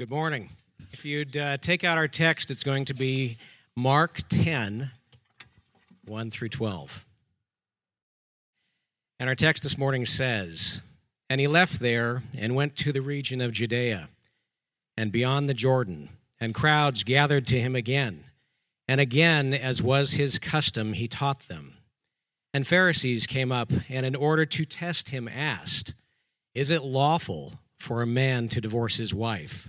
Good morning. If you'd uh, take out our text, it's going to be Mark 10, 1 through 12. And our text this morning says, And he left there and went to the region of Judea and beyond the Jordan, and crowds gathered to him again. And again, as was his custom, he taught them. And Pharisees came up, and in order to test him, asked, Is it lawful for a man to divorce his wife?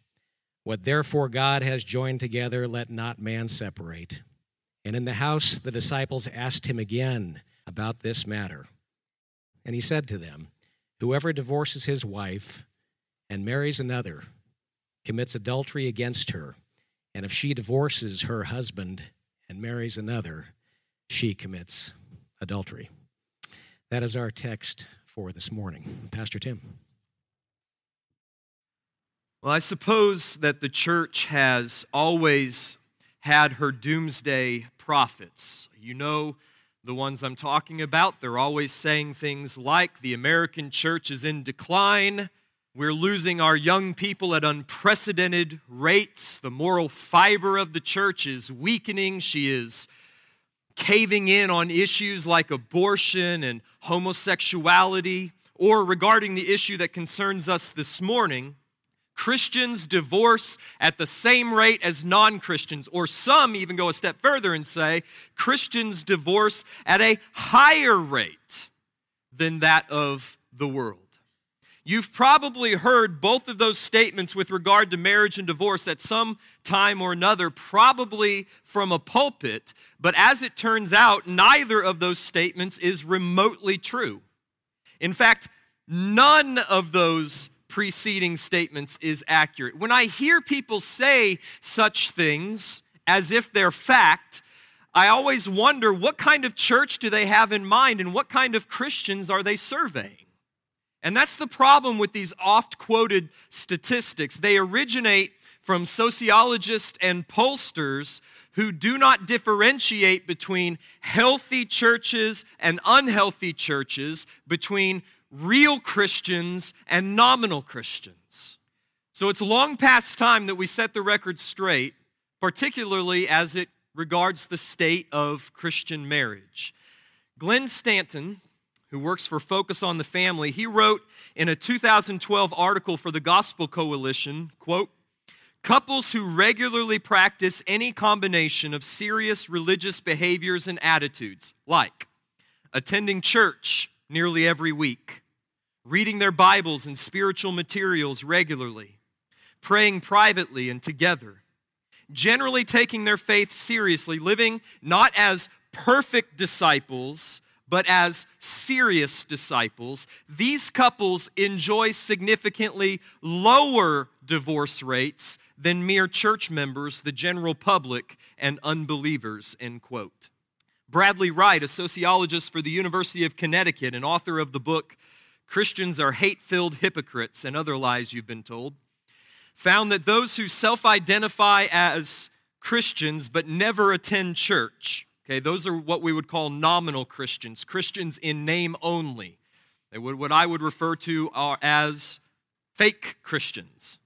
What therefore God has joined together, let not man separate. And in the house the disciples asked him again about this matter. And he said to them, Whoever divorces his wife and marries another commits adultery against her. And if she divorces her husband and marries another, she commits adultery. That is our text for this morning. Pastor Tim. Well, I suppose that the church has always had her doomsday prophets. You know the ones I'm talking about. They're always saying things like the American church is in decline. We're losing our young people at unprecedented rates. The moral fiber of the church is weakening. She is caving in on issues like abortion and homosexuality, or regarding the issue that concerns us this morning Christians divorce at the same rate as non Christians, or some even go a step further and say Christians divorce at a higher rate than that of the world. You've probably heard both of those statements with regard to marriage and divorce at some time or another, probably from a pulpit, but as it turns out, neither of those statements is remotely true. In fact, none of those preceding statements is accurate. When I hear people say such things as if they're fact, I always wonder what kind of church do they have in mind and what kind of Christians are they surveying? And that's the problem with these oft quoted statistics. They originate from sociologists and pollsters who do not differentiate between healthy churches and unhealthy churches, between real Christians and nominal Christians. So it's long past time that we set the record straight, particularly as it regards the state of Christian marriage. Glenn Stanton, who works for Focus on the Family, he wrote in a 2012 article for the Gospel Coalition, quote, Couples who regularly practice any combination of serious religious behaviors and attitudes, like attending church nearly every week, reading their Bibles and spiritual materials regularly, praying privately and together, generally taking their faith seriously, living not as perfect disciples, but as serious disciples, these couples enjoy significantly lower divorce rates than mere church members, the general public, and unbelievers, end quote. Bradley Wright, a sociologist for the University of Connecticut and author of the book Christians are hate filled hypocrites and other lies you've been told, found that those who self identify as Christians but never attend church, okay, those are what we would call nominal Christians, Christians in name only. They would, what I would refer to are as fake Christians.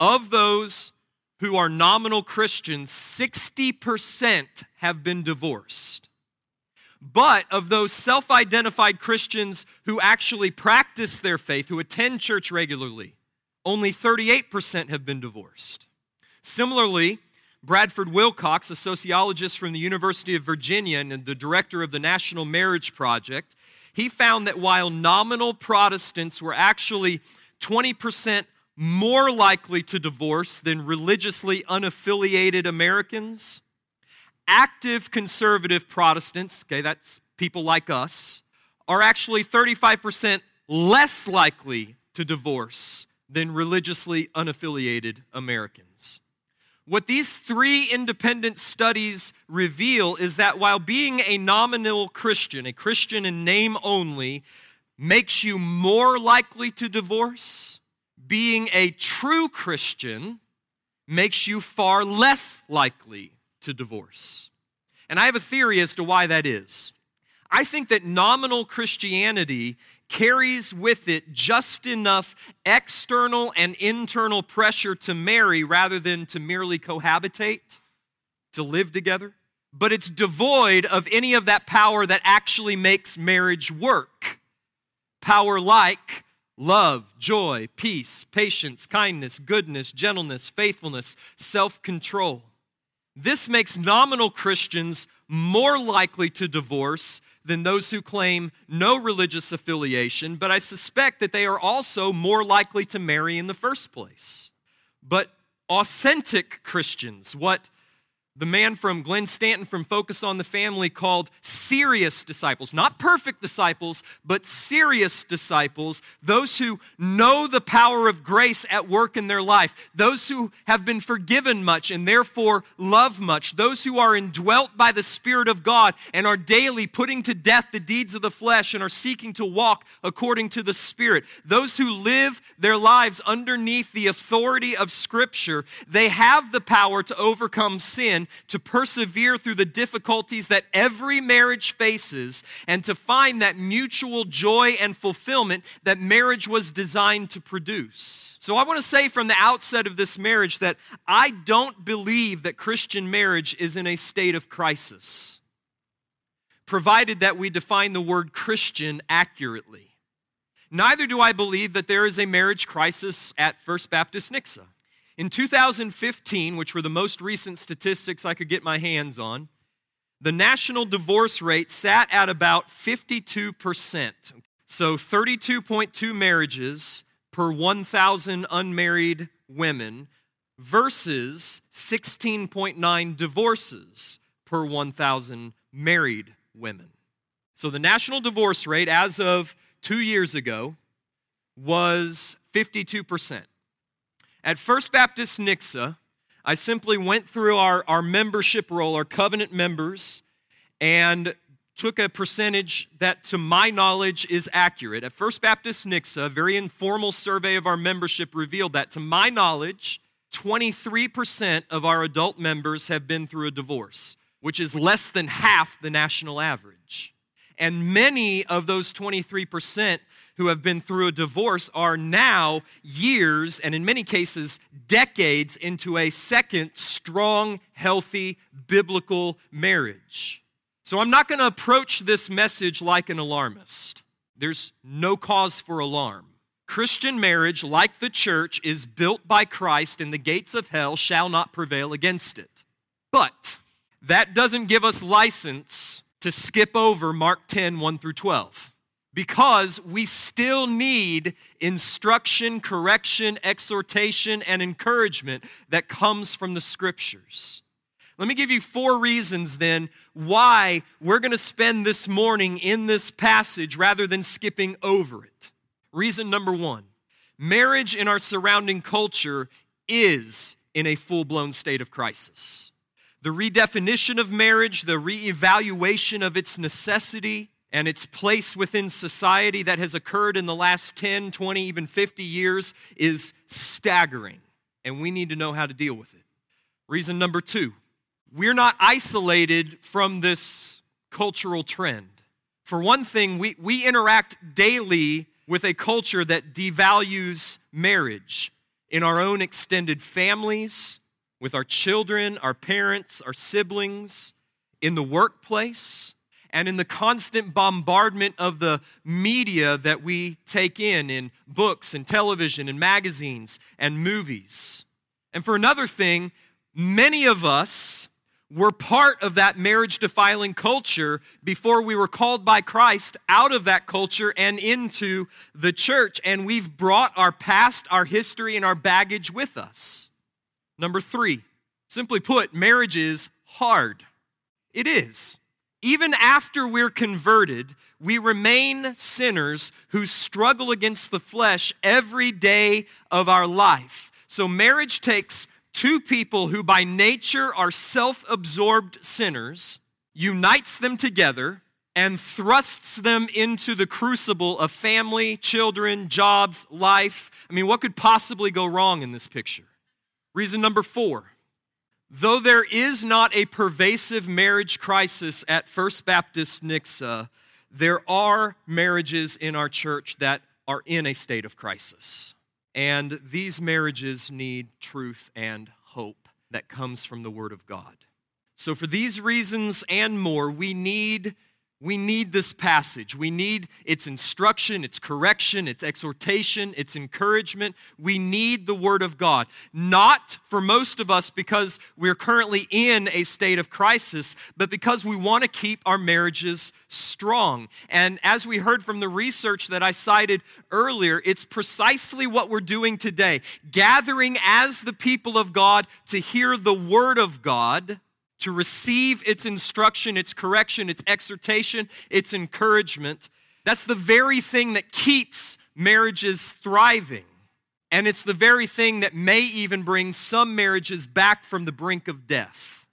Of those who are nominal Christians, 60% have been divorced. But of those self identified Christians who actually practice their faith, who attend church regularly, only 38% have been divorced. Similarly, Bradford Wilcox, a sociologist from the University of Virginia and the director of the National Marriage Project, he found that while nominal Protestants were actually 20% more likely to divorce than religiously unaffiliated Americans, active conservative Protestants, okay, that's people like us, are actually 35% less likely to divorce than religiously unaffiliated Americans. What these three independent studies reveal is that while being a nominal Christian, a Christian in name only, makes you more likely to divorce, being a true Christian makes you far less likely to divorce. And I have a theory as to why that is. I think that nominal Christianity carries with it just enough external and internal pressure to marry rather than to merely cohabitate, to live together. But it's devoid of any of that power that actually makes marriage work. Power like love, joy, peace, patience, kindness, goodness, gentleness, faithfulness, self control. This makes nominal Christians more likely to divorce than those who claim no religious affiliation, but I suspect that they are also more likely to marry in the first place. But authentic Christians, what the man from Glenn Stanton from Focus on the Family called serious disciples. Not perfect disciples, but serious disciples. Those who know the power of grace at work in their life. Those who have been forgiven much and therefore love much. Those who are indwelt by the Spirit of God and are daily putting to death the deeds of the flesh and are seeking to walk according to the Spirit. Those who live their lives underneath the authority of Scripture. They have the power to overcome sin to persevere through the difficulties that every marriage faces, and to find that mutual joy and fulfillment that marriage was designed to produce. So, I want to say from the outset of this marriage that I don't believe that Christian marriage is in a state of crisis, provided that we define the word Christian accurately. Neither do I believe that there is a marriage crisis at First Baptist Nixa. In 2015, which were the most recent statistics I could get my hands on, the national divorce rate sat at about 52%. So 32.2 marriages per 1,000 unmarried women versus 16.9 divorces per 1,000 married women. So the national divorce rate as of two years ago was 52%. At First Baptist Nixa, I simply went through our, our membership roll, our covenant members, and took a percentage that, to my knowledge, is accurate. At First Baptist Nixa, a very informal survey of our membership revealed that, to my knowledge, 23% of our adult members have been through a divorce, which is less than half the national average. And many of those 23% who have been through a divorce are now years, and in many cases, decades into a second strong, healthy, biblical marriage. So I'm not going to approach this message like an alarmist. There's no cause for alarm. Christian marriage, like the church, is built by Christ, and the gates of hell shall not prevail against it. But that doesn't give us license to skip over Mark 10 1 through 12 because we still need instruction, correction, exhortation, and encouragement that comes from the scriptures. Let me give you four reasons then why we're going to spend this morning in this passage rather than skipping over it. Reason number one marriage in our surrounding culture is in a full blown state of crisis. The redefinition of marriage, the reevaluation of its necessity, and its place within society that has occurred in the last 10, 20, even 50 years is staggering, and we need to know how to deal with it. Reason number two we're not isolated from this cultural trend. For one thing, we, we interact daily with a culture that devalues marriage in our own extended families, with our children, our parents, our siblings, in the workplace and in the constant bombardment of the media that we take in, in books and television and magazines and movies. And for another thing, many of us were part of that marriage defiling culture before we were called by Christ out of that culture and into the church. And we've brought our past, our history, and our baggage with us. Number three, simply put, marriage is hard. It is. Even after we're converted, we remain sinners who struggle against the flesh every day of our life. So, marriage takes two people who by nature are self absorbed sinners, unites them together, and thrusts them into the crucible of family, children, jobs, life. I mean, what could possibly go wrong in this picture? Reason number four Though there is not a pervasive marriage crisis at First Baptist Nixa, there are marriages in our church that are in a state of crisis. And these marriages need truth and hope that comes from the Word of God. So, for these reasons and more, we need we need this passage. We need its instruction, its correction, its exhortation, its encouragement. We need the Word of God. Not for most of us because we're currently in a state of crisis, but because we want to keep our marriages strong. And as we heard from the research that I cited earlier, it's precisely what we're doing today gathering as the people of God to hear the Word of God to receive its instruction, its correction, its exhortation, its encouragement. That's the very thing that keeps marriages thriving. And it's the very thing that may even bring some marriages back from the brink of death.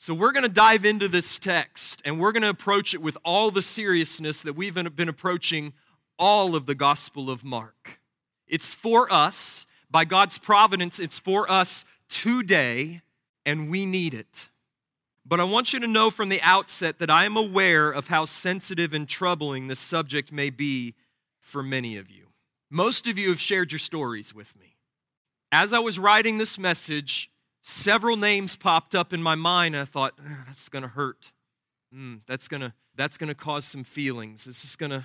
So, we're going to dive into this text and we're going to approach it with all the seriousness that we've been approaching all of the Gospel of Mark. It's for us, by God's providence, it's for us today, and we need it. But I want you to know from the outset that I am aware of how sensitive and troubling this subject may be for many of you. Most of you have shared your stories with me. As I was writing this message, several names popped up in my mind, and I thought, that's going to hurt. Mm, that's going to that's going to cause some feelings. This is going to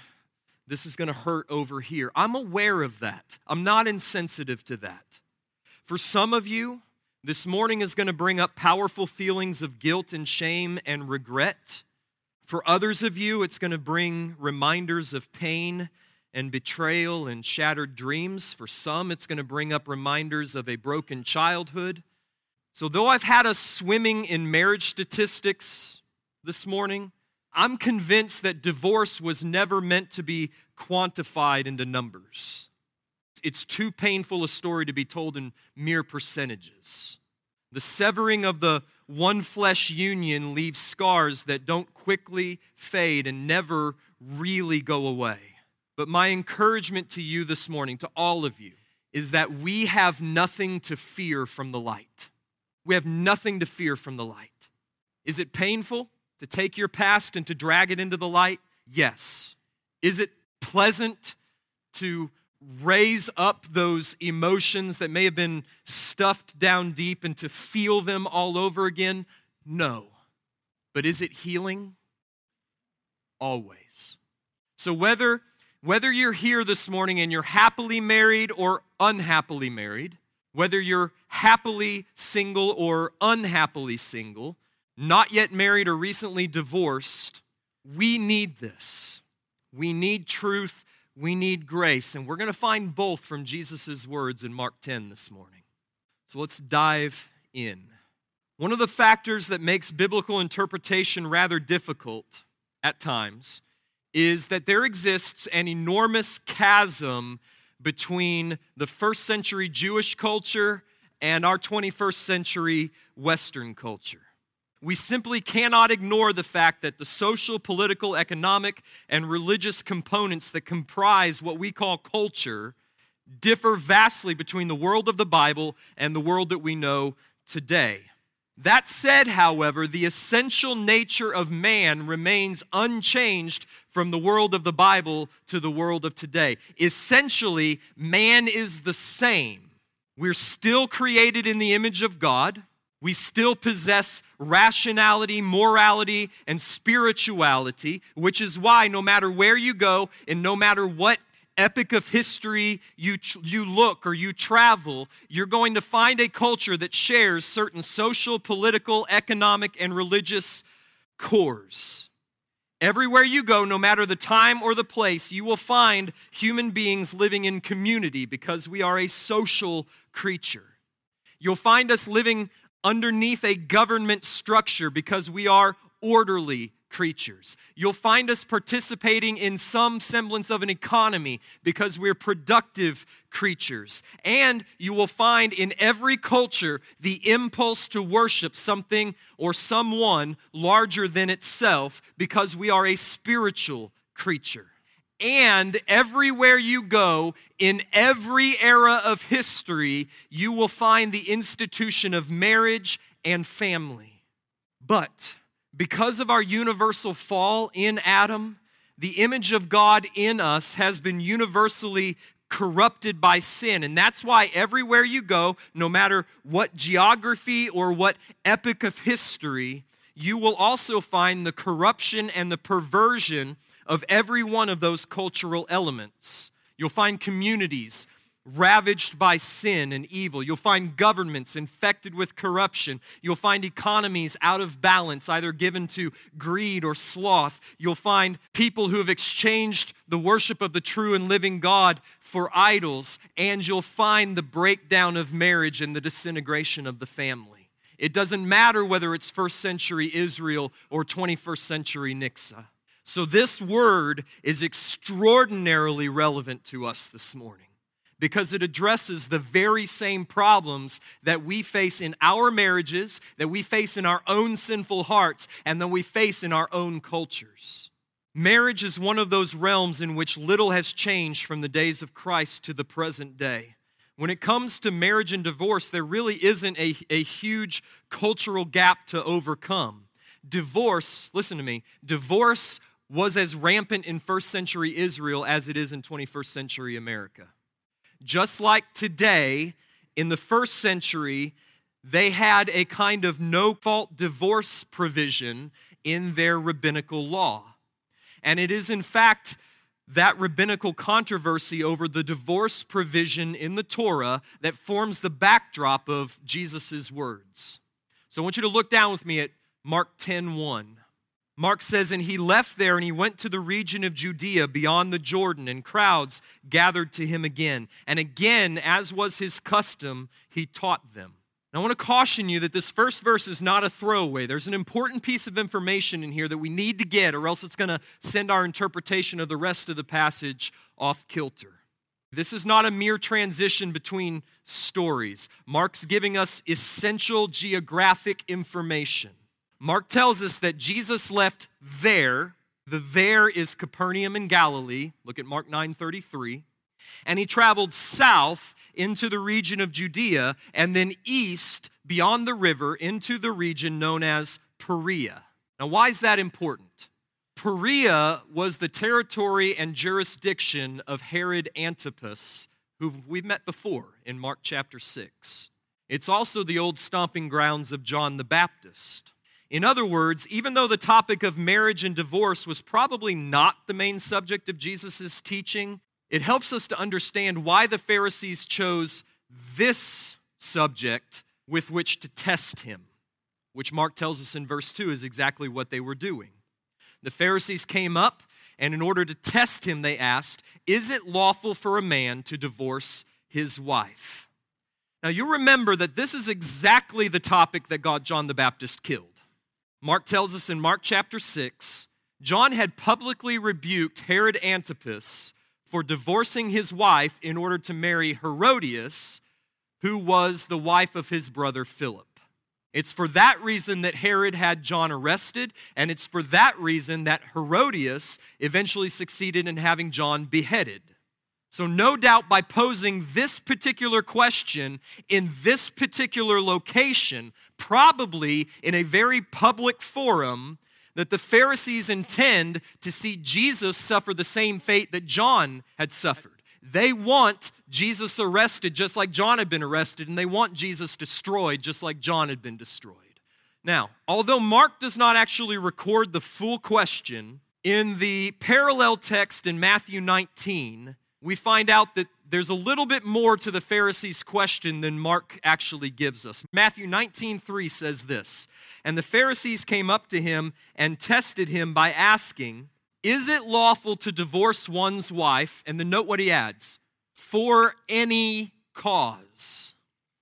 this is going to hurt over here. I'm aware of that. I'm not insensitive to that. For some of you, this morning is going to bring up powerful feelings of guilt and shame and regret. For others of you, it's going to bring reminders of pain and betrayal and shattered dreams. For some, it's going to bring up reminders of a broken childhood. So, though I've had us swimming in marriage statistics this morning, I'm convinced that divorce was never meant to be quantified into numbers it's too painful a story to be told in mere percentages. The severing of the one flesh union leaves scars that don't quickly fade and never really go away. But my encouragement to you this morning, to all of you, is that we have nothing to fear from the light. We have nothing to fear from the light. Is it painful to take your past and to drag it into the light? Yes. Is it pleasant to raise up those emotions that may have been stuffed down deep and to feel them all over again? No. But is it healing? Always. So whether whether you're here this morning and you're happily married or unhappily married, whether you're happily single or unhappily single, not yet married or recently divorced, we need this. We need truth we need grace. And we're going to find both from Jesus' words in Mark 10 this morning. So let's dive in. One of the factors that makes biblical interpretation rather difficult at times is that there exists an enormous chasm between the first century Jewish culture and our 21st century Western culture we simply cannot ignore the fact that the social, political, economic, and religious components that comprise what we call culture differ vastly between the world of the Bible and the world that we know today. That said, however, the essential nature of man remains unchanged from the world of the Bible to the world of today. Essentially, man is the same. We're still created in the image of God we still possess rationality, morality, and spirituality, which is why no matter where you go and no matter what epic of history you, you look or you travel, you're going to find a culture that shares certain social, political, economic, and religious cores. Everywhere you go, no matter the time or the place, you will find human beings living in community because we are a social creature. You'll find us living underneath a government structure because we are orderly creatures. You'll find us participating in some semblance of an economy because we're productive creatures. And you will find in every culture the impulse to worship something or someone larger than itself because we are a spiritual creature. And everywhere you go, in every era of history, you will find the institution of marriage and family. But because of our universal fall in Adam, the image of God in us has been universally corrupted by sin. And that's why everywhere you go, no matter what geography or what epoch of history, you will also find the corruption and the perversion of every one of those cultural elements. You'll find communities ravaged by sin and evil. You'll find governments infected with corruption. You'll find economies out of balance, either given to greed or sloth. You'll find people who have exchanged the worship of the true and living God for idols. And you'll find the breakdown of marriage and the disintegration of the family. It doesn't matter whether it's first century Israel or 21st century Nixa. So, this word is extraordinarily relevant to us this morning because it addresses the very same problems that we face in our marriages, that we face in our own sinful hearts, and that we face in our own cultures. Marriage is one of those realms in which little has changed from the days of Christ to the present day. When it comes to marriage and divorce, there really isn't a, a huge cultural gap to overcome. Divorce, listen to me, divorce was as rampant in first century Israel as it is in 21st century America. Just like today, in the first century, they had a kind of no fault divorce provision in their rabbinical law. And it is, in fact, that rabbinical controversy over the divorce provision in the Torah that forms the backdrop of Jesus' words. So I want you to look down with me at Mark 10 1. Mark says, And he left there and he went to the region of Judea beyond the Jordan, and crowds gathered to him again. And again, as was his custom, he taught them. I want to caution you that this first verse is not a throwaway. There's an important piece of information in here that we need to get, or else it's going to send our interpretation of the rest of the passage off kilter. This is not a mere transition between stories. Mark's giving us essential geographic information. Mark tells us that Jesus left there. The there is Capernaum in Galilee. Look at Mark 9:33. And he traveled south into the region of Judea and then east beyond the river into the region known as Perea. Now, why is that important? Perea was the territory and jurisdiction of Herod Antipas, who we've met before in Mark chapter 6. It's also the old stomping grounds of John the Baptist. In other words, even though the topic of marriage and divorce was probably not the main subject of Jesus' teaching, it helps us to understand why the Pharisees chose this subject with which to test him, which Mark tells us in verse 2 is exactly what they were doing. The Pharisees came up, and in order to test him, they asked, Is it lawful for a man to divorce his wife? Now, you remember that this is exactly the topic that got John the Baptist killed. Mark tells us in Mark chapter 6, John had publicly rebuked Herod Antipas for divorcing his wife in order to marry Herodias, who was the wife of his brother Philip. It's for that reason that Herod had John arrested, and it's for that reason that Herodias eventually succeeded in having John beheaded. So, no doubt by posing this particular question in this particular location, probably in a very public forum, that the Pharisees intend to see Jesus suffer the same fate that John had suffered. They want Jesus arrested just like John had been arrested, and they want Jesus destroyed just like John had been destroyed. Now, although Mark does not actually record the full question, in the parallel text in Matthew 19, we find out that there's a little bit more to the Pharisees' question than Mark actually gives us. Matthew 19:3 says this, and the Pharisees came up to him and tested him by asking, "Is it lawful to divorce one's wife?" And then note what he adds, "for any cause."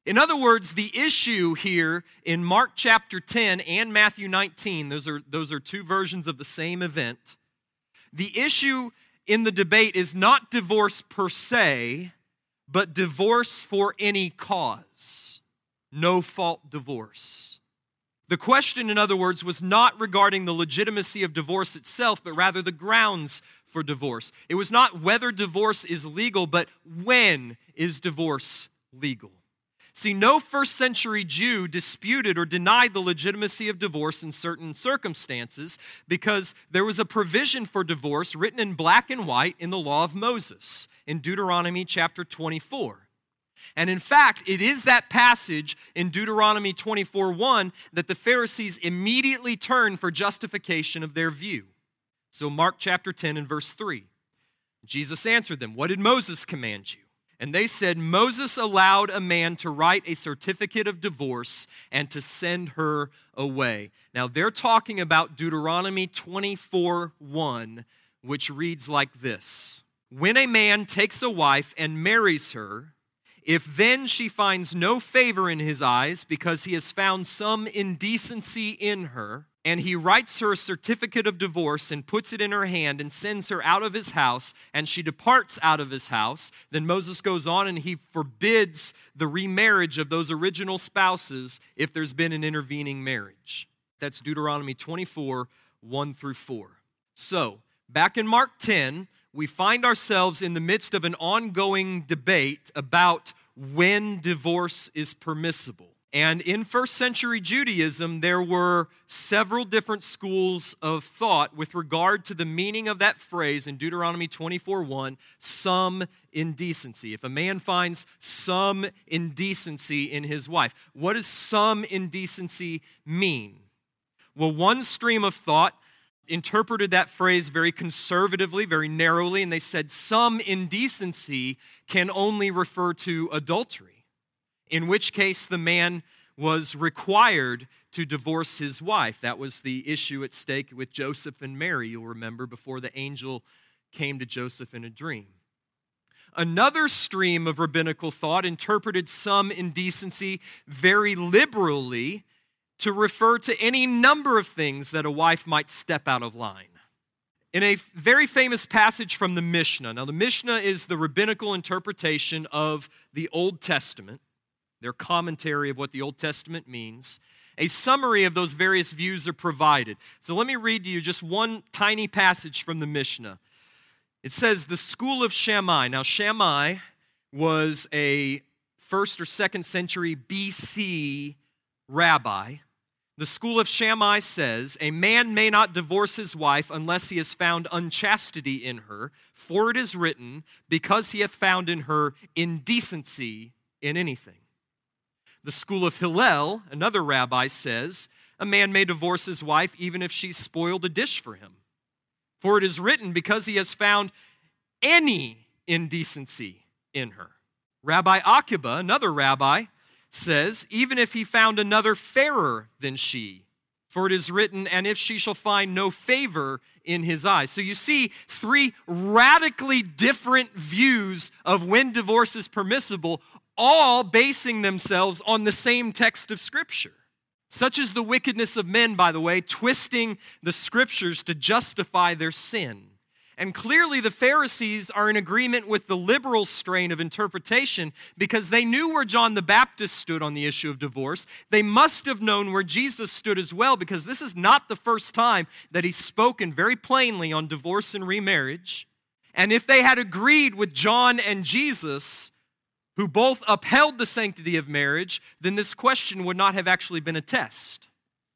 In other words, the issue here in Mark chapter 10 and Matthew 19, those are, those are two versions of the same event. The issue in the debate is not divorce per se, but divorce for any cause. No fault divorce. The question, in other words, was not regarding the legitimacy of divorce itself, but rather the grounds for divorce. It was not whether divorce is legal, but when is divorce legal. See, no first century Jew disputed or denied the legitimacy of divorce in certain circumstances because there was a provision for divorce written in black and white in the law of Moses in Deuteronomy chapter 24. And in fact, it is that passage in Deuteronomy 24 1 that the Pharisees immediately turn for justification of their view. So, Mark chapter 10 and verse 3. Jesus answered them, What did Moses command you? And they said, Moses allowed a man to write a certificate of divorce and to send her away. Now, they're talking about Deuteronomy 24 1, which reads like this When a man takes a wife and marries her, if then she finds no favor in his eyes because he has found some indecency in her, and he writes her a certificate of divorce and puts it in her hand and sends her out of his house, and she departs out of his house. Then Moses goes on and he forbids the remarriage of those original spouses if there's been an intervening marriage. That's Deuteronomy 24 1 through 4. So, back in Mark 10, we find ourselves in the midst of an ongoing debate about when divorce is permissible. And in first century Judaism, there were several different schools of thought with regard to the meaning of that phrase in Deuteronomy 24 1, some indecency. If a man finds some indecency in his wife, what does some indecency mean? Well, one stream of thought interpreted that phrase very conservatively, very narrowly, and they said some indecency can only refer to adultery in which case the man was required to divorce his wife. That was the issue at stake with Joseph and Mary, you'll remember, before the angel came to Joseph in a dream. Another stream of rabbinical thought interpreted some indecency very liberally to refer to any number of things that a wife might step out of line. In a very famous passage from the Mishnah, now the Mishnah is the rabbinical interpretation of the Old Testament their commentary of what the Old Testament means. A summary of those various views are provided. So let me read to you just one tiny passage from the Mishnah. It says, The school of Shammai. Now, Shammai was a first or second century BC rabbi. The school of Shammai says, A man may not divorce his wife unless he has found unchastity in her, for it is written, Because he hath found in her indecency in anything. The school of Hillel, another rabbi, says a man may divorce his wife even if she spoiled a dish for him. For it is written, because he has found any indecency in her. Rabbi Akiba, another rabbi, says, even if he found another fairer than she, for it is written, and if she shall find no favor in his eyes. So you see three radically different views of when divorce is permissible, all basing themselves on the same text of Scripture. Such is the wickedness of men, by the way, twisting the Scriptures to justify their sin. And clearly, the Pharisees are in agreement with the liberal strain of interpretation because they knew where John the Baptist stood on the issue of divorce. They must have known where Jesus stood as well because this is not the first time that he's spoken very plainly on divorce and remarriage. And if they had agreed with John and Jesus, who both upheld the sanctity of marriage, then this question would not have actually been a test.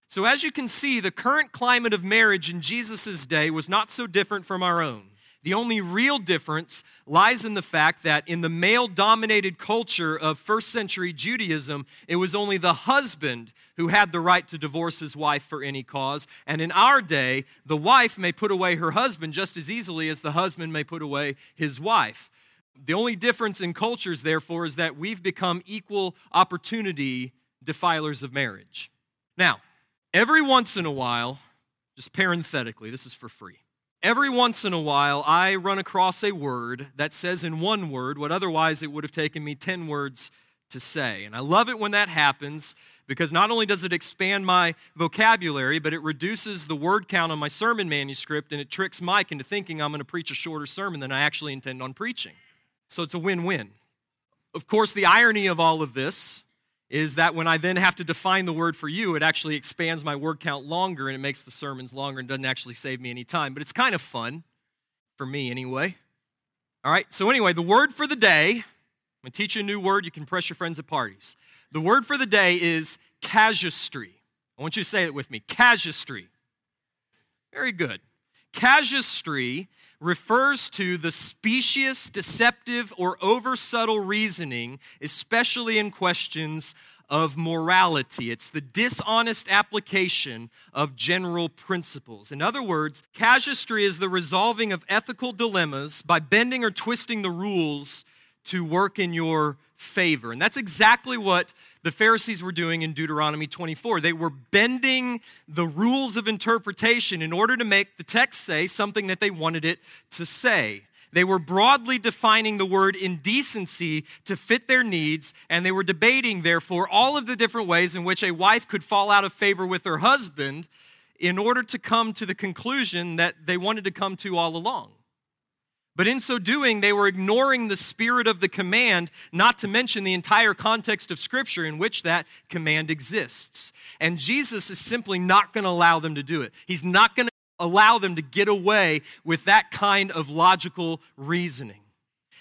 So, as you can see, the current climate of marriage in Jesus' day was not so different from our own. The only real difference lies in the fact that in the male dominated culture of first century Judaism, it was only the husband who had the right to divorce his wife for any cause. And in our day, the wife may put away her husband just as easily as the husband may put away his wife. The only difference in cultures, therefore, is that we've become equal opportunity defilers of marriage. Now, every once in a while, just parenthetically, this is for free. Every once in a while, I run across a word that says in one word what otherwise it would have taken me 10 words to say. And I love it when that happens because not only does it expand my vocabulary, but it reduces the word count on my sermon manuscript and it tricks Mike into thinking I'm going to preach a shorter sermon than I actually intend on preaching. So it's a win win. Of course, the irony of all of this is that when I then have to define the word for you, it actually expands my word count longer and it makes the sermons longer and doesn't actually save me any time. But it's kind of fun, for me anyway. All right, so anyway, the word for the day, I'm gonna teach you a new word you can press your friends at parties. The word for the day is casuistry. I want you to say it with me casuistry. Very good. Casuistry refers to the specious, deceptive, or over subtle reasoning, especially in questions of morality. It's the dishonest application of general principles. In other words, casuistry is the resolving of ethical dilemmas by bending or twisting the rules to work in your favor. And that's exactly what the Pharisees were doing in Deuteronomy 24. They were bending the rules of interpretation in order to make the text say something that they wanted it to say. They were broadly defining the word indecency to fit their needs, and they were debating, therefore, all of the different ways in which a wife could fall out of favor with her husband in order to come to the conclusion that they wanted to come to all along. But in so doing, they were ignoring the spirit of the command, not to mention the entire context of Scripture in which that command exists. And Jesus is simply not going to allow them to do it. He's not going to allow them to get away with that kind of logical reasoning.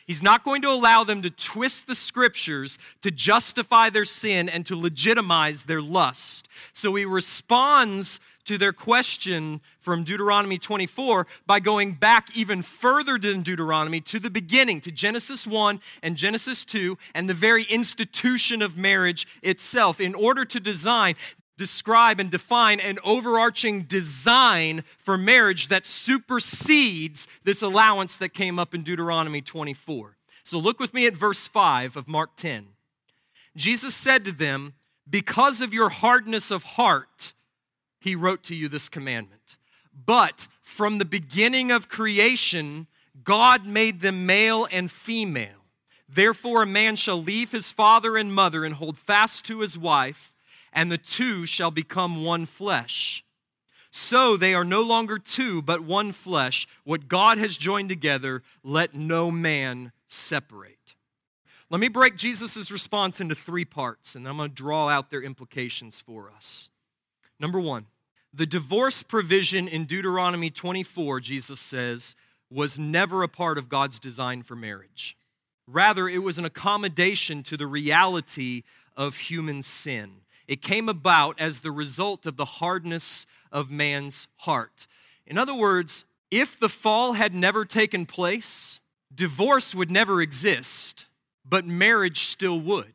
He's not going to allow them to twist the scriptures to justify their sin and to legitimize their lust. So he responds to their question from Deuteronomy 24 by going back even further than Deuteronomy to the beginning, to Genesis 1 and Genesis 2, and the very institution of marriage itself, in order to design describe and define an overarching design for marriage that supersedes this allowance that came up in Deuteronomy 24. So look with me at verse 5 of Mark 10. Jesus said to them, Because of your hardness of heart, he wrote to you this commandment. But from the beginning of creation, God made them male and female. Therefore, a man shall leave his father and mother and hold fast to his wife and the two shall become one flesh. So they are no longer two, but one flesh. What God has joined together, let no man separate. Let me break Jesus' response into three parts, and I'm going to draw out their implications for us. Number one, the divorce provision in Deuteronomy 24, Jesus says, was never a part of God's design for marriage. Rather, it was an accommodation to the reality of human sin. It came about as the result of the hardness of man's heart. In other words, if the fall had never taken place, divorce would never exist, but marriage still would.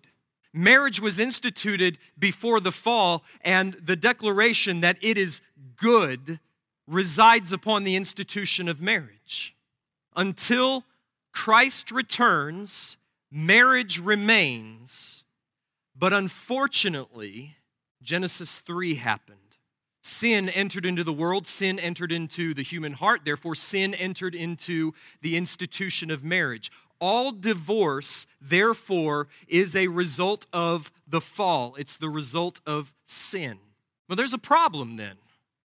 Marriage was instituted before the fall, and the declaration that it is good resides upon the institution of marriage. Until Christ returns, marriage remains but unfortunately, Genesis 3 happened. Sin entered into the world, sin entered into the human heart, therefore, sin entered into the institution of marriage. All divorce, therefore, is a result of the fall, it's the result of sin. Well, there's a problem then.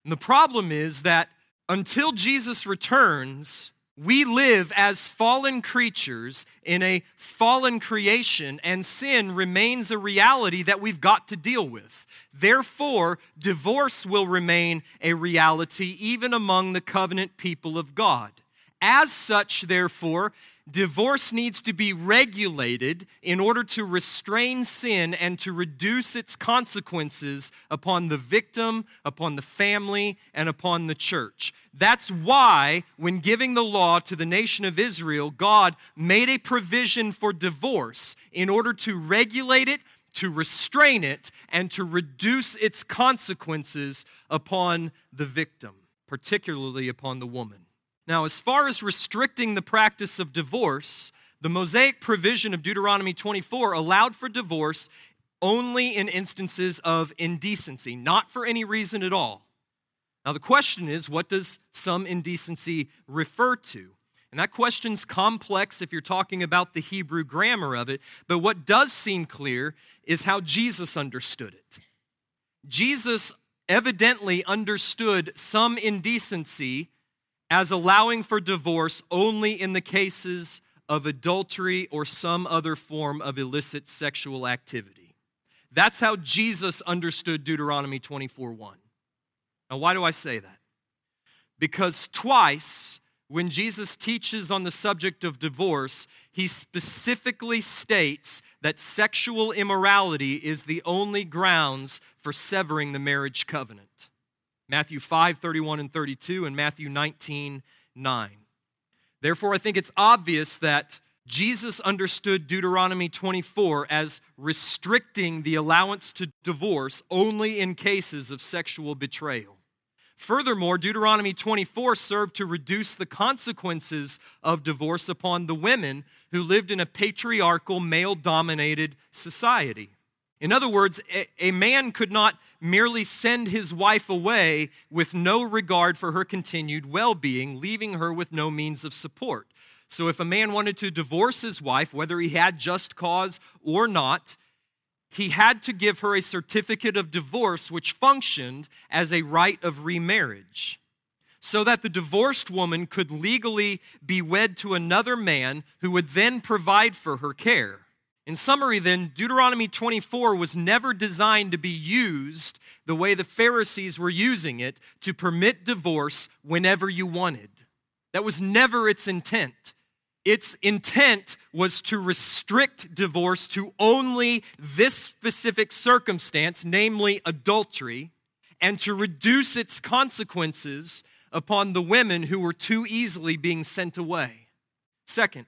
And the problem is that until Jesus returns, we live as fallen creatures in a fallen creation, and sin remains a reality that we've got to deal with. Therefore, divorce will remain a reality even among the covenant people of God. As such, therefore, divorce needs to be regulated in order to restrain sin and to reduce its consequences upon the victim, upon the family, and upon the church. That's why, when giving the law to the nation of Israel, God made a provision for divorce in order to regulate it, to restrain it, and to reduce its consequences upon the victim, particularly upon the woman. Now, as far as restricting the practice of divorce, the Mosaic provision of Deuteronomy 24 allowed for divorce only in instances of indecency, not for any reason at all. Now, the question is what does some indecency refer to? And that question's complex if you're talking about the Hebrew grammar of it, but what does seem clear is how Jesus understood it. Jesus evidently understood some indecency as allowing for divorce only in the cases of adultery or some other form of illicit sexual activity. That's how Jesus understood Deuteronomy 24 1. Now, why do I say that? Because twice when Jesus teaches on the subject of divorce, he specifically states that sexual immorality is the only grounds for severing the marriage covenant. Matthew 5, 31 and 32, and Matthew 19, 9. Therefore, I think it's obvious that Jesus understood Deuteronomy 24 as restricting the allowance to divorce only in cases of sexual betrayal. Furthermore, Deuteronomy 24 served to reduce the consequences of divorce upon the women who lived in a patriarchal, male dominated society. In other words, a, man could not merely send his wife away with no regard for her continued well being, leaving her with no means of support. So, if a man wanted to divorce his wife, whether he had just cause or not, he had to give her a certificate of divorce, which functioned as a right of remarriage, so that the divorced woman could legally be wed to another man who would then provide for her care. In summary, then, Deuteronomy 24 was never designed to be used the way the Pharisees were using it to permit divorce whenever you wanted. That was never its intent. Its intent was to restrict divorce to only this specific circumstance, namely adultery, and to reduce its consequences upon the women who were too easily being sent away. Second,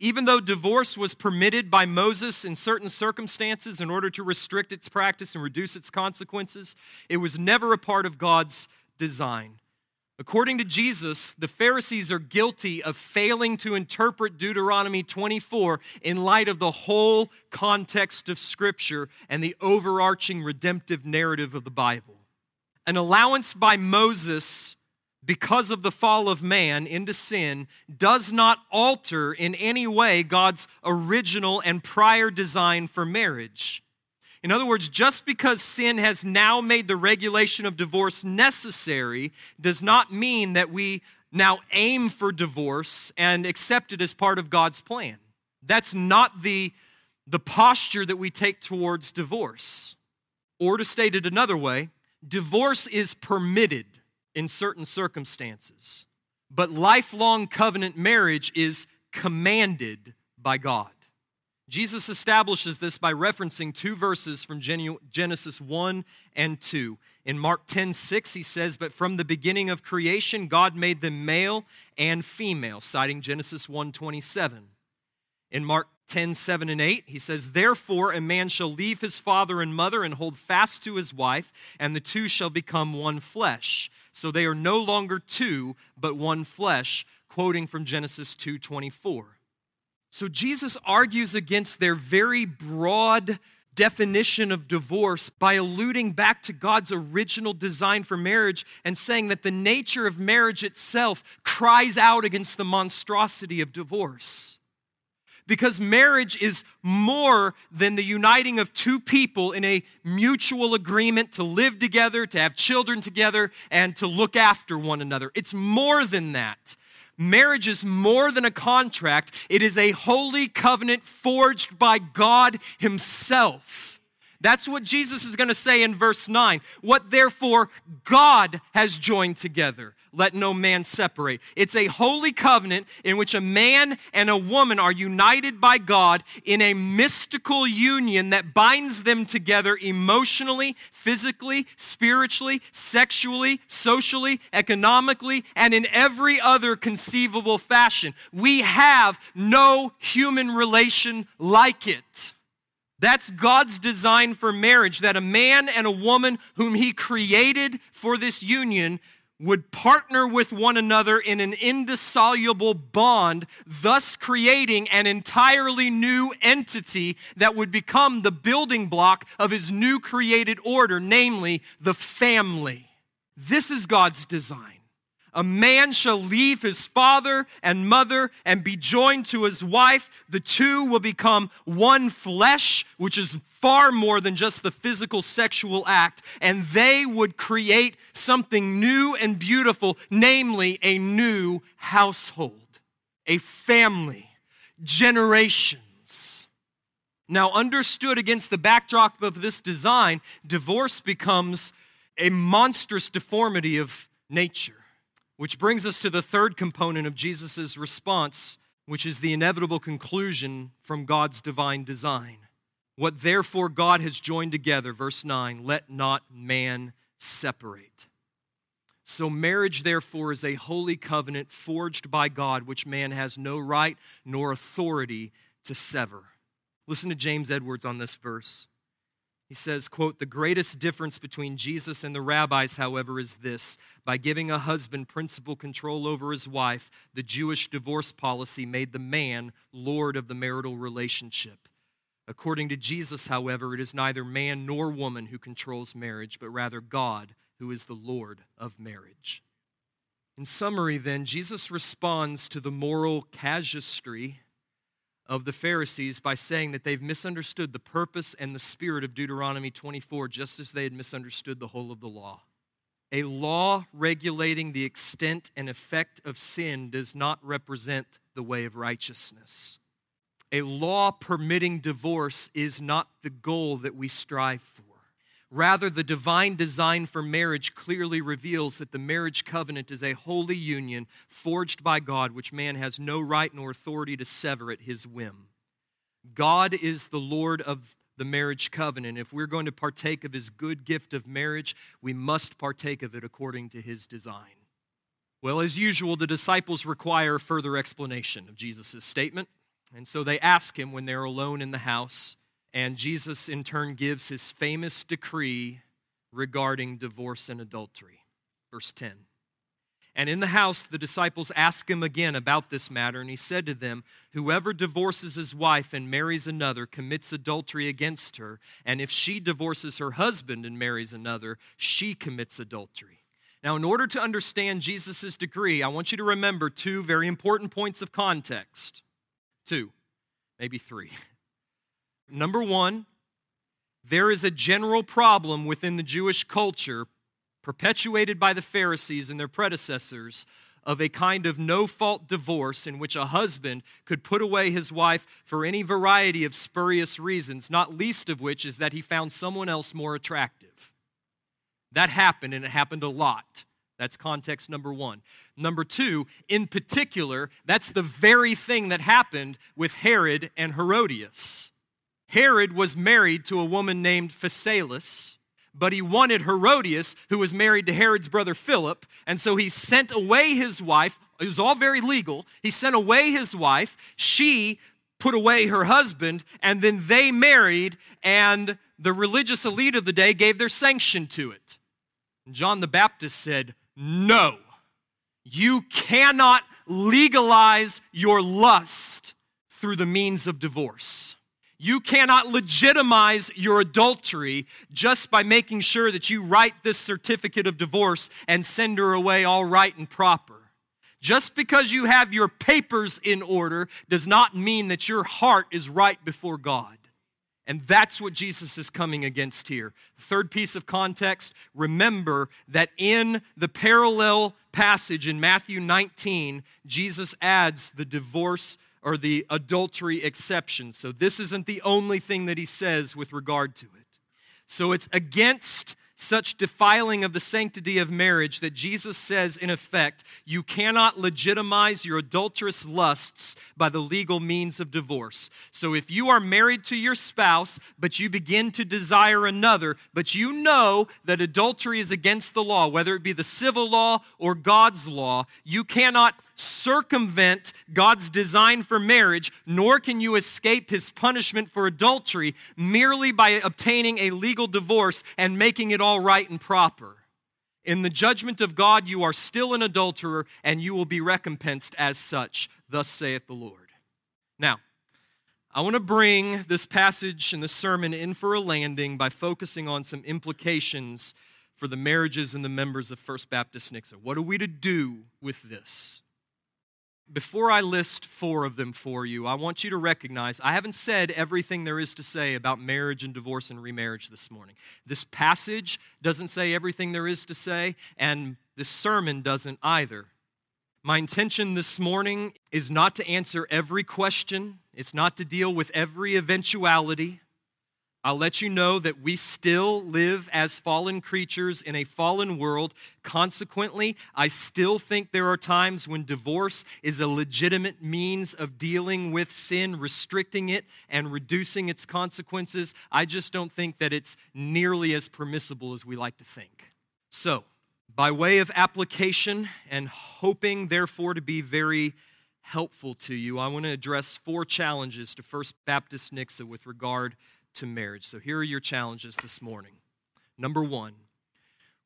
even though divorce was permitted by Moses in certain circumstances in order to restrict its practice and reduce its consequences, it was never a part of God's design. According to Jesus, the Pharisees are guilty of failing to interpret Deuteronomy 24 in light of the whole context of Scripture and the overarching redemptive narrative of the Bible. An allowance by Moses because of the fall of man into sin, does not alter in any way God's original and prior design for marriage. In other words, just because sin has now made the regulation of divorce necessary does not mean that we now aim for divorce and accept it as part of God's plan. That's not the, the posture that we take towards divorce. Or to state it another way, divorce is permitted in certain circumstances. But lifelong covenant marriage is commanded by God. Jesus establishes this by referencing two verses from Genesis 1 and 2. In Mark 10 6, he says, But from the beginning of creation, God made them male and female, citing Genesis 1 27. In Mark 10, 7 and 8, he says, Therefore a man shall leave his father and mother and hold fast to his wife, and the two shall become one flesh. So they are no longer two, but one flesh, quoting from Genesis 2 24. So Jesus argues against their very broad definition of divorce by alluding back to God's original design for marriage and saying that the nature of marriage itself cries out against the monstrosity of divorce. Because marriage is more than the uniting of two people in a mutual agreement to live together, to have children together, and to look after one another. It's more than that. Marriage is more than a contract, it is a holy covenant forged by God Himself. That's what Jesus is going to say in verse 9. What therefore God has joined together, let no man separate. It's a holy covenant in which a man and a woman are united by God in a mystical union that binds them together emotionally, physically, spiritually, sexually, socially, economically, and in every other conceivable fashion. We have no human relation like it. That's God's design for marriage that a man and a woman whom He created for this union would partner with one another in an indissoluble bond, thus creating an entirely new entity that would become the building block of His new created order, namely the family. This is God's design A man shall leave his father and mother and be joined to his wife. The two will become one flesh, which is far more than just the physical sexual act. And they would create something new and beautiful, namely a new household, a family, generations. Now, understood against the backdrop of this design, divorce becomes a monstrous deformity of nature. Which brings us to the third component of Jesus' response, which is the inevitable conclusion from God's divine design. What therefore God has joined together, verse 9, let not man separate. So, marriage, therefore, is a holy covenant forged by God, which man has no right nor authority to sever. Listen to James Edwards on this verse. He says, quote, the greatest difference between Jesus and the rabbis, however, is this. By giving a husband principal control over his wife, the Jewish divorce policy made the man lord of the marital relationship. According to Jesus, however, it is neither man nor woman who controls marriage, but rather God who is the Lord of marriage. In summary, then, Jesus responds to the moral casuistry of the Pharisees by saying that they've misunderstood the purpose and the spirit of Deuteronomy 24, just as they had misunderstood the whole of the law. A law regulating the extent and effect of sin does not represent the way of righteousness. A law permitting divorce is not the goal that we strive for. Rather, the divine design for marriage clearly reveals that the marriage covenant is a holy union forged by God, which man has no right nor authority to sever at his whim. God is the Lord of the marriage covenant. If we're going to partake of his good gift of marriage, we must partake of it according to his design. Well, as usual, the disciples require further explanation of Jesus' statement. And so they ask him when they're alone in the house and Jesus, in turn, gives his famous decree regarding divorce and adultery. Verse 10. And in the house, the disciples ask him again about this matter, and he said to them, Whoever divorces his wife and marries another commits adultery against her, and if she divorces her husband and marries another, she commits adultery. Now, in order to understand Jesus' decree, I want you to remember two very important points of context. Two, maybe three. Number one, there is a general problem within the Jewish culture, perpetuated by the Pharisees and their predecessors, of a kind of no fault divorce in which a husband could put away his wife for any variety of spurious reasons, not least of which is that he found someone else more attractive. That happened, and it happened a lot. That's context number one. Number two, in particular, that's the very thing that happened with Herod and Herodias. Herod was married to a woman named Phasaelus, but he wanted Herodias, who was married to Herod's brother Philip, and so he sent away his wife. It was all very legal. He sent away his wife. She put away her husband, and then they married, and the religious elite of the day gave their sanction to it. John the Baptist said, No, you cannot legalize your lust through the means of divorce. You cannot legitimize your adultery just by making sure that you write this certificate of divorce and send her away all right and proper. Just because you have your papers in order does not mean that your heart is right before God. And that's what Jesus is coming against here. Third piece of context remember that in the parallel passage in Matthew 19, Jesus adds the divorce or the adultery exception. So this isn't the only thing that he says with regard to it. So it's against such defiling of the sanctity of marriage that Jesus says, in effect, you cannot legitimize your adulterous lusts by the legal means of divorce. So if you are married to your spouse, but you begin to desire another, but you know that adultery is against the law, whether it be the civil law or God's law, you cannot circumvent God's design for marriage, nor can you escape his punishment for adultery merely by obtaining a legal divorce and making it all all right and proper. In the judgment of God, you are still an adulterer, and you will be recompensed as such. Thus saith the Lord. Now, I want to bring this passage and this sermon in for a landing by focusing on some implications for the marriages and the members of First Baptist Nixa. What are we to do with this? Before I list four of them for you, I want you to recognize I haven't said everything there is to say about marriage and divorce and remarriage this morning. This passage doesn't say everything there is to say, and this sermon doesn't either. My intention this morning is not to answer every question, it's not to deal with every eventuality. I'll let you know that we still live as fallen creatures in a fallen world. Consequently, I still think there are times when divorce is a legitimate means of dealing with sin, restricting it, and reducing its consequences. I just don't think that it's nearly as permissible as we like to think. So, by way of application and hoping, therefore, to be very helpful to you, I want to address four challenges to First Baptist Nixa with regard to marriage. So here are your challenges this morning. Number one,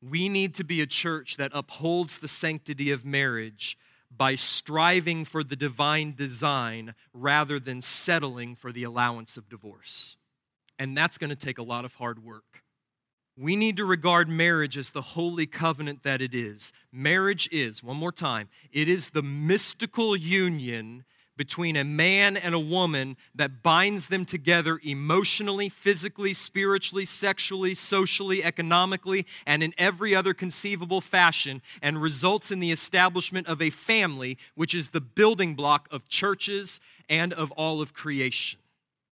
we need to be a church that upholds the sanctity of marriage by striving for the divine design rather than settling for the allowance of divorce. And that's going to take a lot of hard work. We need to regard marriage as the holy covenant that it is. Marriage is, one more time, it is the mystical union between a man and a woman that binds them together emotionally, physically, spiritually, sexually, socially, economically, and in every other conceivable fashion, and results in the establishment of a family, which is the building block of churches and of all of creation.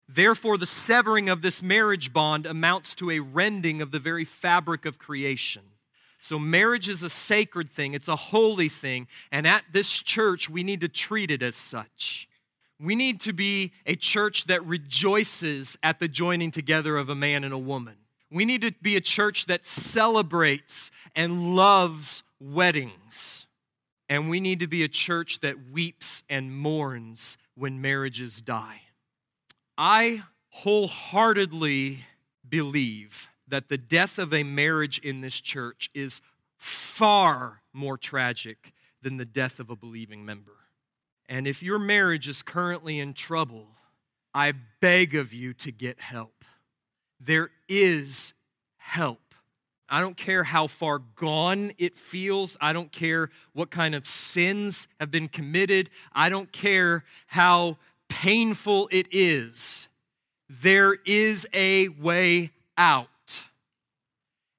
Therefore, the severing of this marriage bond amounts to a rending of the very fabric of creation. So, marriage is a sacred thing, it's a holy thing, and at this church, we need to treat it as such. We need to be a church that rejoices at the joining together of a man and a woman. We need to be a church that celebrates and loves weddings. And we need to be a church that weeps and mourns when marriages die. I wholeheartedly believe that the death of a marriage in this church is far more tragic than the death of a believing member. And if your marriage is currently in trouble, I beg of you to get help. There is help. I don't care how far gone it feels. I don't care what kind of sins have been committed. I don't care how painful it is. There is a way out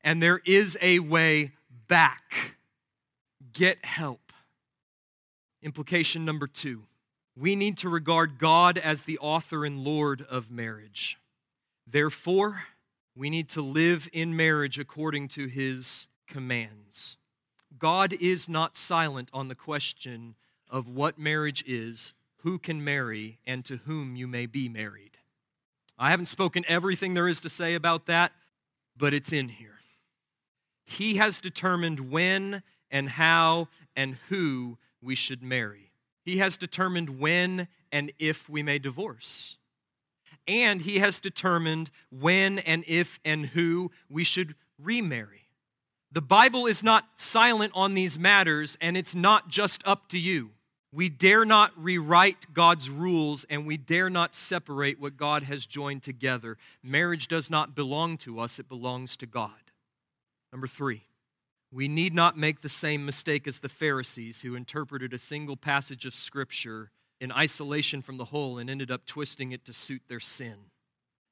and there is a way back. Get help. Implication number two we need to regard God as the author and Lord of marriage. Therefore, we need to live in marriage according to his commands. God is not silent on the question of what marriage is, who can marry, and to whom you may be married. I haven't spoken everything there is to say about that, but it's in here. He has determined when and how and who we should marry. He has determined when and if we may divorce. And He has determined when and if and who we should remarry. The Bible is not silent on these matters, and it's not just up to you. We dare not rewrite God's rules and we dare not separate what God has joined together. Marriage does not belong to us, it belongs to God. Number three, we need not make the same mistake as the Pharisees who interpreted a single passage of Scripture in isolation from the whole and ended up twisting it to suit their sin.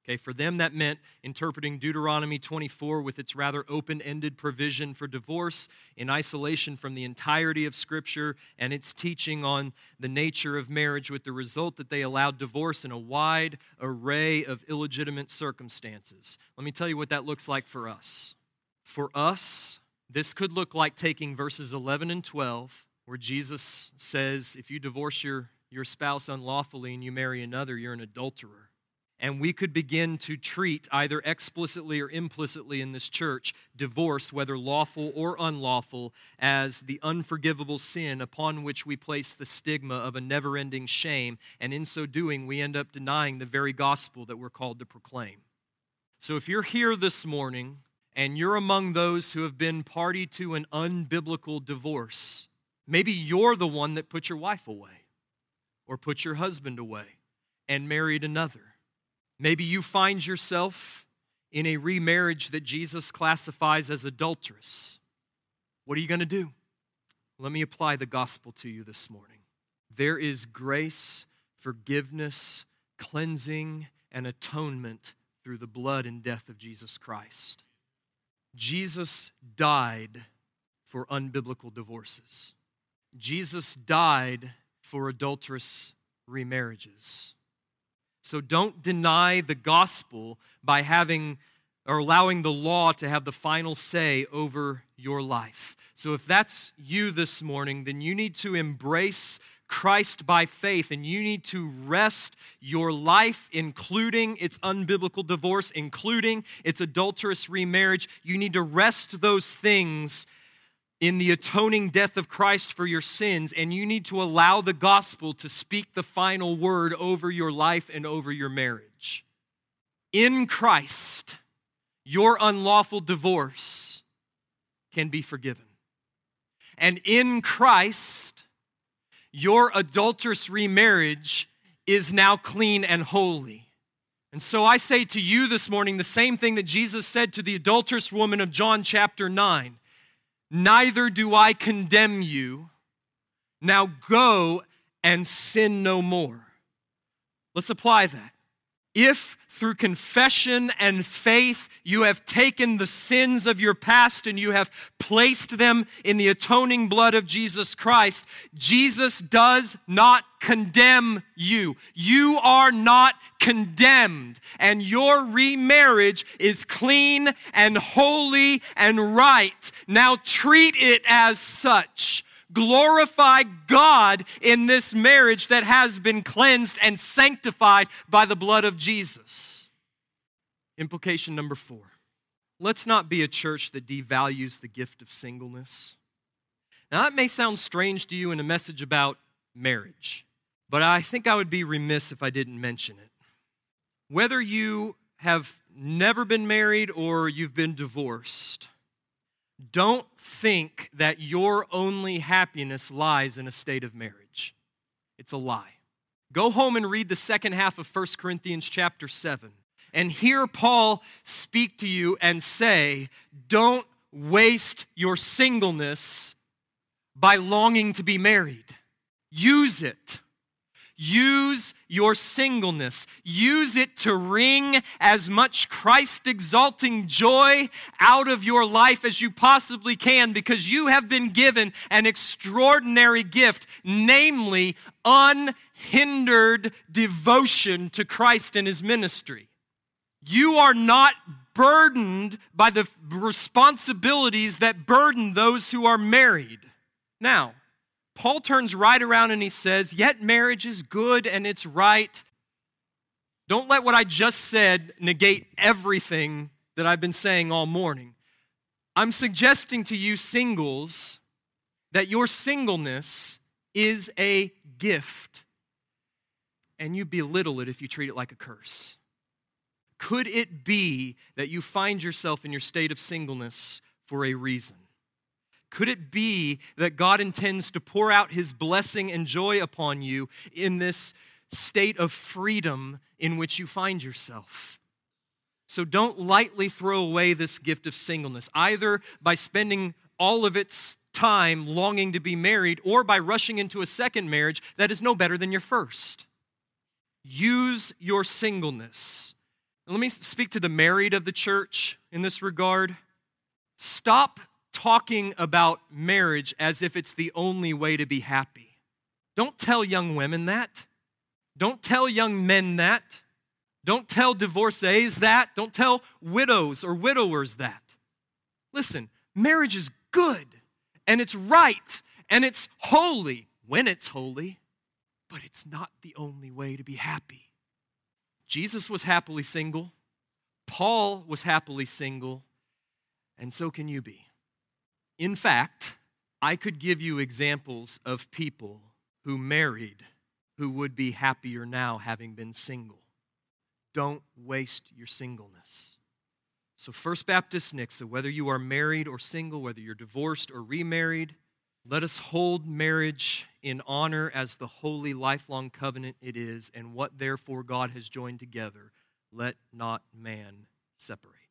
Okay, for them, that meant interpreting Deuteronomy 24 with its rather open ended provision for divorce in isolation from the entirety of Scripture and its teaching on the nature of marriage, with the result that they allowed divorce in a wide array of illegitimate circumstances. Let me tell you what that looks like for us. For us, this could look like taking verses 11 and 12, where Jesus says, If you divorce your, your spouse unlawfully and you marry another, you're an adulterer. And we could begin to treat, either explicitly or implicitly in this church, divorce, whether lawful or unlawful, as the unforgivable sin upon which we place the stigma of a never ending shame. And in so doing, we end up denying the very gospel that we're called to proclaim. So if you're here this morning and you're among those who have been party to an unbiblical divorce, maybe you're the one that put your wife away or put your husband away and married another. Maybe you find yourself in a remarriage that Jesus classifies as adulterous, what are you going to do? Let me apply the gospel to you this morning. There is grace, forgiveness, cleansing, and atonement through the blood and death of Jesus Christ. Jesus died for unbiblical divorces. Jesus died for adulterous remarriages. So don't deny the gospel by having or allowing the law to have the final say over your life. So if that's you this morning, then you need to embrace Christ by faith and you need to rest your life, including its unbiblical divorce, including its adulterous remarriage. You need to rest those things in the atoning death of Christ for your sins, and you need to allow the gospel to speak the final word over your life and over your marriage. In Christ, your unlawful divorce can be forgiven. And in Christ, your adulterous remarriage is now clean and holy. And so I say to you this morning the same thing that Jesus said to the adulterous woman of John chapter 9 Neither do I condemn you. Now go and sin no more. Let's apply that. If through confession and faith you have taken the sins of your past and you have placed them in the atoning blood of Jesus Christ, Jesus does not condemn you. You are not condemned, and your remarriage is clean and holy and right. Now treat it as such glorify God in this marriage that has been cleansed and sanctified by the blood of Jesus. Implication number four let's not be a church that devalues the gift of singleness. Now, that may sound strange to you in a message about marriage, but I think I would be remiss if I didn't mention it. Whether you have never been married or you've been divorced, don't think that your only happiness lies in a state of marriage. It's a lie. Go home and read the second half of 1 Corinthians chapter 7 and hear Paul speak to you and say, Don't waste your singleness by longing to be married. Use it. Use your singleness. Use it to wring as much Christ exalting joy out of your life as you possibly can because you have been given an extraordinary gift, namely unhindered devotion to Christ and his ministry. You are not burdened by the responsibilities that burden those who are married. Now, Paul turns right around and he says, Yet marriage is good and it's right. Don't let what I just said negate everything that I've been saying all morning. I'm suggesting to you, singles, that your singleness is a gift, and you belittle it if you treat it like a curse. Could it be that you find yourself in your state of singleness for a reason? Could it be that God intends to pour out his blessing and joy upon you in this state of freedom in which you find yourself? So don't lightly throw away this gift of singleness, either by spending all of its time longing to be married or by rushing into a second marriage that is no better than your first. Use your singleness. Let me speak to the married of the church in this regard. Stop talking about marriage as if it's the only way to be happy. Don't tell young women that. Don't tell young men that. Don't tell divorcees that. Don't tell widows or widowers that. Listen, marriage is good and it's right and it's holy when it's holy, but it's not the only way to be happy. Jesus was happily single, Paul was happily single, and so can you be. In fact, I could give you examples of people who married who would be happier now having been single. Don't waste your singleness. So, First Baptist Nixa, whether you are married or single, whether you're divorced or remarried, let us hold marriage in honor as the holy lifelong covenant it is, and what therefore God has joined together, let not man separate.